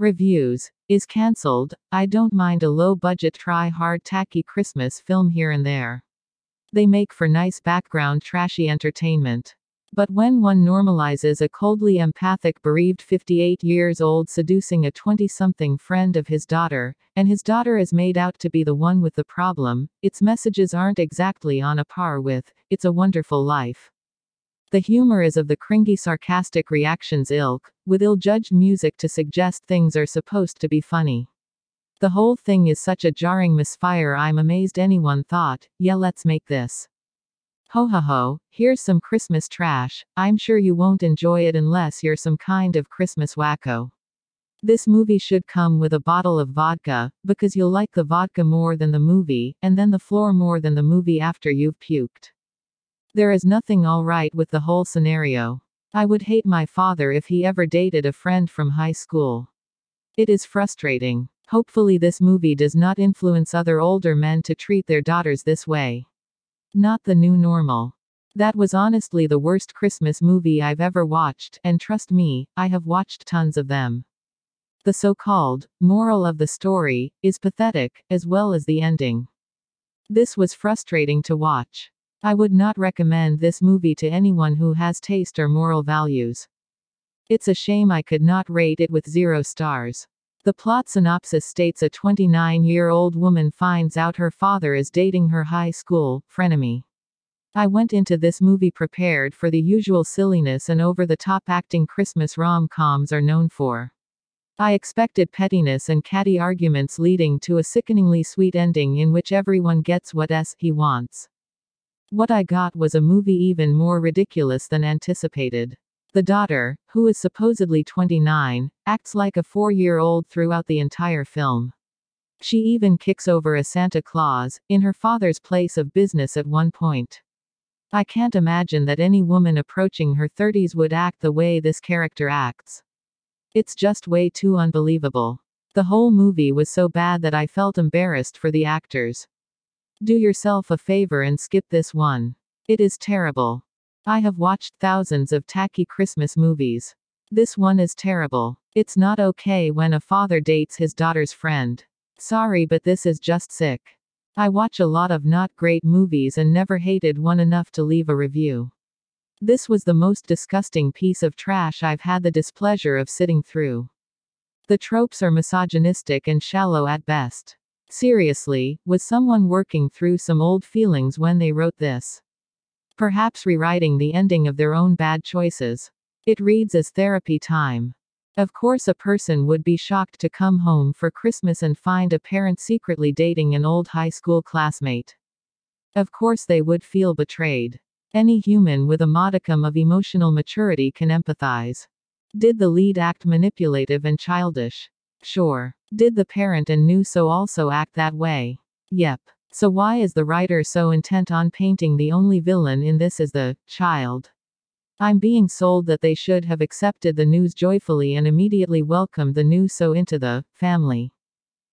Reviews. Is cancelled. I don't mind a low budget, try hard, tacky Christmas film here and there. They make for nice background, trashy entertainment. But when one normalizes a coldly empathic bereaved 58 years old seducing a 20 something friend of his daughter, and his daughter is made out to be the one with the problem, its messages aren't exactly on a par with It's a Wonderful Life. The humor is of the cringy sarcastic reactions ilk, with ill judged music to suggest things are supposed to be funny. The whole thing is such a jarring misfire, I'm amazed anyone thought, yeah, let's make this. Ho ho ho, here's some Christmas trash, I'm sure you won't enjoy it unless you're some kind of Christmas wacko. This movie should come with a bottle of vodka, because you'll like the vodka more than the movie, and then the floor more than the movie after you've puked. There is nothing alright with the whole scenario. I would hate my father if he ever dated a friend from high school. It is frustrating. Hopefully, this movie does not influence other older men to treat their daughters this way. Not the new normal. That was honestly the worst Christmas movie I've ever watched, and trust me, I have watched tons of them. The so called moral of the story is pathetic, as well as the ending. This was frustrating to watch. I would not recommend this movie to anyone who has taste or moral values. It's a shame I could not rate it with zero stars. The plot synopsis states a 29 year old woman finds out her father is dating her high school frenemy. I went into this movie prepared for the usual silliness and over the top acting Christmas rom coms are known for. I expected pettiness and catty arguments leading to a sickeningly sweet ending in which everyone gets what s he wants. What I got was a movie even more ridiculous than anticipated. The daughter, who is supposedly 29, acts like a four year old throughout the entire film. She even kicks over a Santa Claus, in her father's place of business at one point. I can't imagine that any woman approaching her 30s would act the way this character acts. It's just way too unbelievable. The whole movie was so bad that I felt embarrassed for the actors. Do yourself a favor and skip this one. It is terrible. I have watched thousands of tacky Christmas movies. This one is terrible. It's not okay when a father dates his daughter's friend. Sorry, but this is just sick. I watch a lot of not great movies and never hated one enough to leave a review. This was the most disgusting piece of trash I've had the displeasure of sitting through. The tropes are misogynistic and shallow at best. Seriously, was someone working through some old feelings when they wrote this? Perhaps rewriting the ending of their own bad choices. It reads as therapy time. Of course, a person would be shocked to come home for Christmas and find a parent secretly dating an old high school classmate. Of course, they would feel betrayed. Any human with a modicum of emotional maturity can empathize. Did the lead act manipulative and childish? Sure. Did the parent and new so also act that way? Yep. So why is the writer so intent on painting the only villain in this as the child? I'm being sold that they should have accepted the news joyfully and immediately welcomed the new so into the family.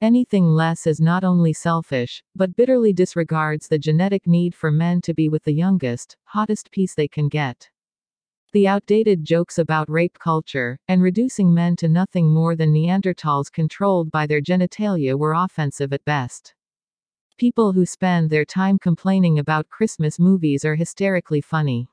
Anything less is not only selfish, but bitterly disregards the genetic need for men to be with the youngest, hottest piece they can get. The outdated jokes about rape culture, and reducing men to nothing more than Neanderthals controlled by their genitalia were offensive at best. People who spend their time complaining about Christmas movies are hysterically funny.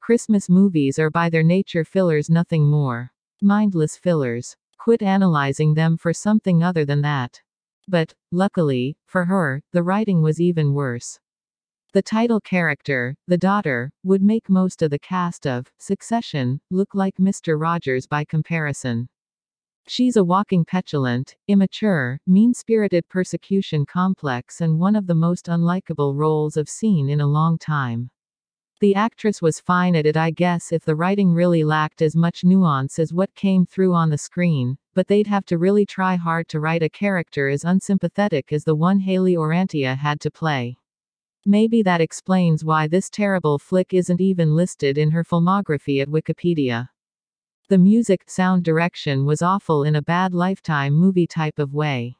Christmas movies are by their nature fillers, nothing more. Mindless fillers. Quit analyzing them for something other than that. But, luckily, for her, the writing was even worse. The title character, the daughter, would make most of the cast of Succession look like Mr. Rogers by comparison. She's a walking petulant, immature, mean spirited persecution complex and one of the most unlikable roles I've seen in a long time. The actress was fine at it, I guess, if the writing really lacked as much nuance as what came through on the screen, but they'd have to really try hard to write a character as unsympathetic as the one Hayley Orrantia had to play. Maybe that explains why this terrible flick isn't even listed in her filmography at Wikipedia. The music, sound direction was awful in a bad lifetime movie type of way.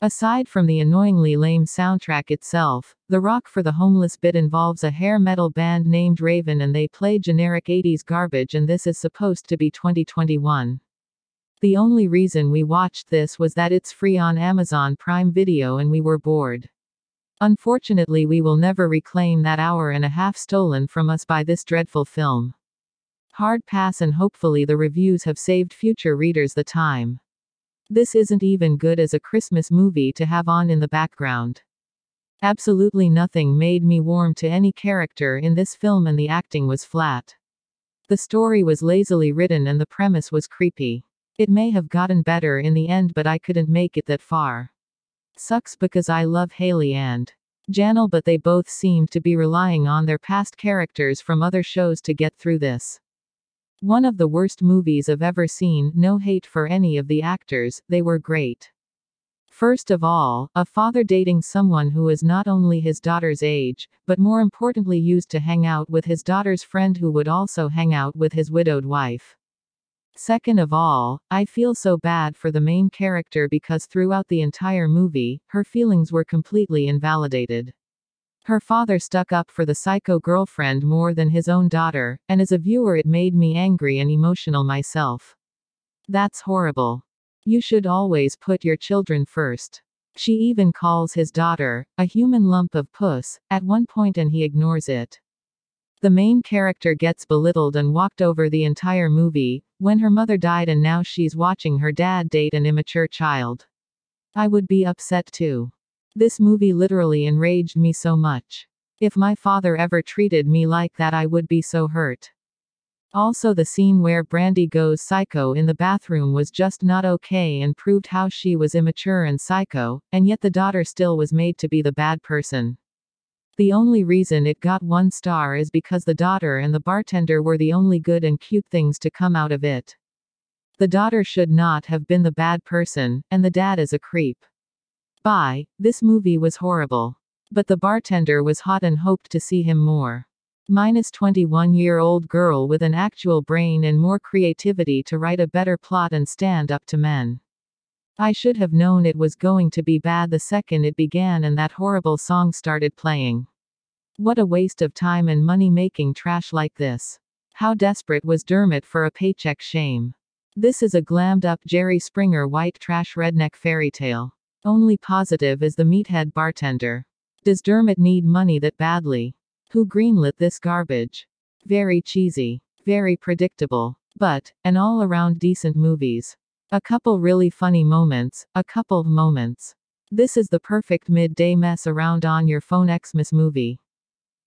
Aside from the annoyingly lame soundtrack itself, the rock for the homeless bit involves a hair metal band named Raven and they play generic 80s garbage and this is supposed to be 2021. The only reason we watched this was that it's free on Amazon Prime Video and we were bored. Unfortunately, we will never reclaim that hour and a half stolen from us by this dreadful film. Hard pass, and hopefully, the reviews have saved future readers the time. This isn't even good as a Christmas movie to have on in the background. Absolutely nothing made me warm to any character in this film, and the acting was flat. The story was lazily written and the premise was creepy. It may have gotten better in the end, but I couldn't make it that far. Sucks because I love Hayley and Janel, but they both seemed to be relying on their past characters from other shows to get through this. One of the worst movies I've ever seen, no hate for any of the actors, they were great. First of all, a father dating someone who is not only his daughter's age, but more importantly used to hang out with his daughter's friend who would also hang out with his widowed wife. Second of all, I feel so bad for the main character because throughout the entire movie, her feelings were completely invalidated. Her father stuck up for the psycho girlfriend more than his own daughter, and as a viewer, it made me angry and emotional myself. That's horrible. You should always put your children first. She even calls his daughter a human lump of puss at one point, and he ignores it. The main character gets belittled and walked over the entire movie, when her mother died and now she's watching her dad date an immature child. I would be upset too. This movie literally enraged me so much. If my father ever treated me like that, I would be so hurt. Also, the scene where Brandy goes psycho in the bathroom was just not okay and proved how she was immature and psycho, and yet the daughter still was made to be the bad person. The only reason it got one star is because the daughter and the bartender were the only good and cute things to come out of it. The daughter should not have been the bad person, and the dad is a creep. Bye, this movie was horrible. But the bartender was hot and hoped to see him more. Minus 21 year old girl with an actual brain and more creativity to write a better plot and stand up to men. I should have known it was going to be bad the second it began and that horrible song started playing. What a waste of time and money making trash like this. How desperate was Dermot for a paycheck shame. This is a glammed up Jerry Springer white trash redneck fairy tale. Only positive is the meathead bartender. Does Dermot need money that badly? Who greenlit this garbage? Very cheesy. Very predictable. But, an all around decent movies. A couple really funny moments, a couple moments. This is the perfect midday mess around on your phone Xmas movie.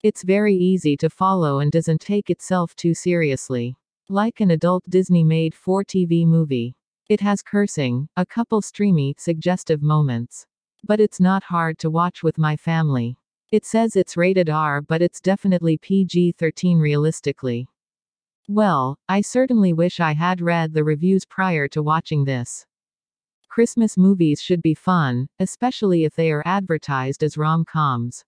It's very easy to follow and doesn't take itself too seriously. Like an adult Disney made for TV movie. It has cursing, a couple streamy, suggestive moments. But it's not hard to watch with my family. It says it's rated R, but it's definitely PG 13 realistically. Well, I certainly wish I had read the reviews prior to watching this. Christmas movies should be fun, especially if they are advertised as rom coms.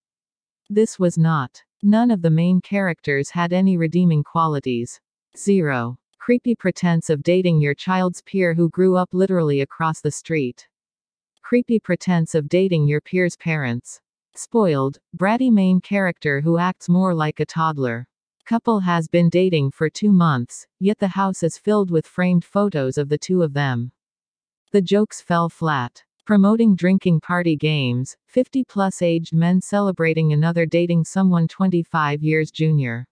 This was not. None of the main characters had any redeeming qualities. 0. Creepy pretense of dating your child's peer who grew up literally across the street. Creepy pretense of dating your peer's parents. Spoiled, bratty main character who acts more like a toddler couple has been dating for two months, yet the house is filled with framed photos of the two of them. The jokes fell flat. Promoting drinking party games, 50 plus aged men celebrating another dating someone 25 years junior.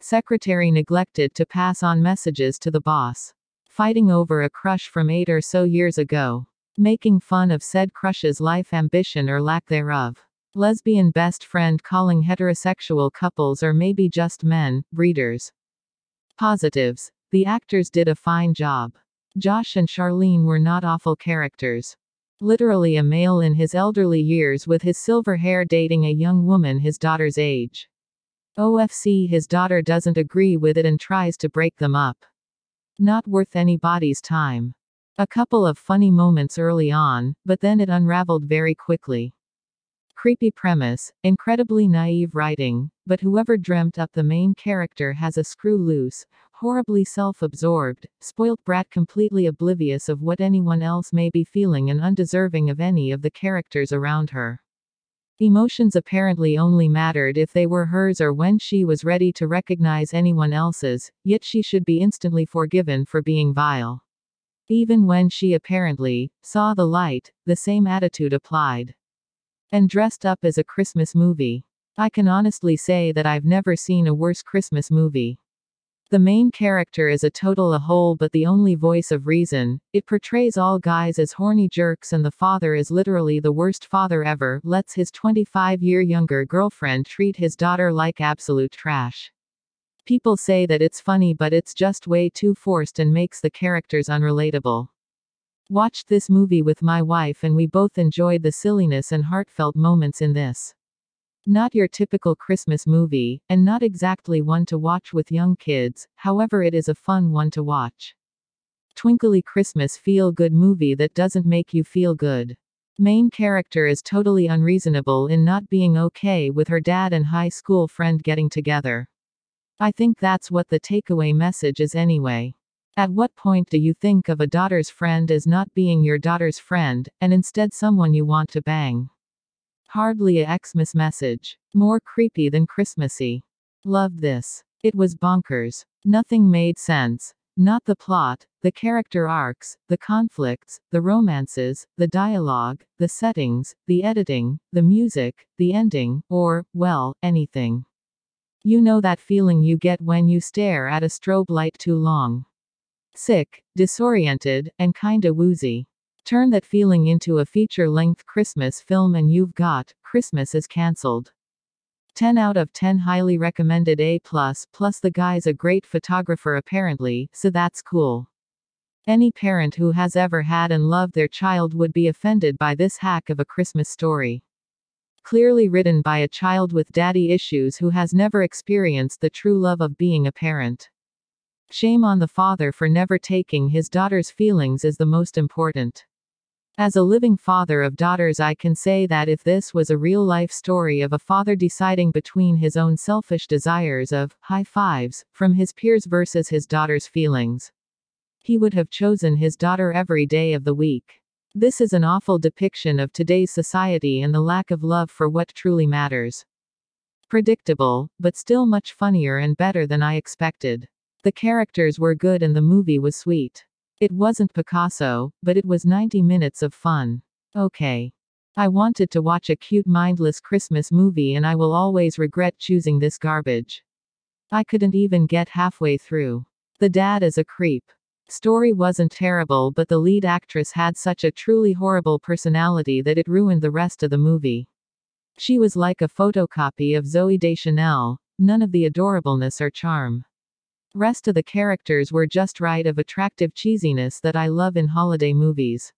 Secretary neglected to pass on messages to the boss. Fighting over a crush from eight or so years ago. Making fun of said crush's life ambition or lack thereof. Lesbian best friend calling heterosexual couples or maybe just men, breeders. Positives. The actors did a fine job. Josh and Charlene were not awful characters. Literally a male in his elderly years with his silver hair dating a young woman his daughter's age. OFC his daughter doesn't agree with it and tries to break them up. Not worth anybody's time. A couple of funny moments early on, but then it unraveled very quickly. Creepy premise, incredibly naive writing, but whoever dreamt up the main character has a screw loose, horribly self absorbed, spoilt brat completely oblivious of what anyone else may be feeling and undeserving of any of the characters around her. Emotions apparently only mattered if they were hers or when she was ready to recognize anyone else's, yet she should be instantly forgiven for being vile. Even when she apparently saw the light, the same attitude applied. And dressed up as a Christmas movie. I can honestly say that I've never seen a worse Christmas movie. The main character is a total a hole but the only voice of reason. It portrays all guys as horny jerks and the father is literally the worst father ever, lets his 25 year younger girlfriend treat his daughter like absolute trash. People say that it's funny but it's just way too forced and makes the characters unrelatable. Watched this movie with my wife and we both enjoyed the silliness and heartfelt moments in this. Not your typical Christmas movie, and not exactly one to watch with young kids, however, it is a fun one to watch. Twinkly Christmas feel good movie that doesn't make you feel good. Main character is totally unreasonable in not being okay with her dad and high school friend getting together. I think that's what the takeaway message is anyway. At what point do you think of a daughter's friend as not being your daughter's friend, and instead someone you want to bang? Hardly a Xmas message. More creepy than Christmassy. Love this. It was bonkers. Nothing made sense. Not the plot, the character arcs, the conflicts, the romances, the dialogue, the settings, the editing, the music, the ending, or, well, anything. You know that feeling you get when you stare at a strobe light too long. Sick, disoriented, and kinda woozy. Turn that feeling into a feature length Christmas film and you've got Christmas is cancelled. 10 out of 10 highly recommended A+, plus the guy's a great photographer apparently, so that's cool. Any parent who has ever had and loved their child would be offended by this hack of a Christmas story. Clearly written by a child with daddy issues who has never experienced the true love of being a parent. Shame on the father for never taking his daughter's feelings as the most important. As a living father of daughters, I can say that if this was a real life story of a father deciding between his own selfish desires of high fives from his peers versus his daughter's feelings, he would have chosen his daughter every day of the week. This is an awful depiction of today's society and the lack of love for what truly matters. Predictable, but still much funnier and better than I expected. The characters were good and the movie was sweet. It wasn't Picasso, but it was 90 minutes of fun. Okay. I wanted to watch a cute mindless Christmas movie and I will always regret choosing this garbage. I couldn't even get halfway through. The dad is a creep. Story wasn't terrible, but the lead actress had such a truly horrible personality that it ruined the rest of the movie. She was like a photocopy of Zooey Deschanel, none of the adorableness or charm. Rest of the characters were just right of attractive cheesiness that I love in holiday movies.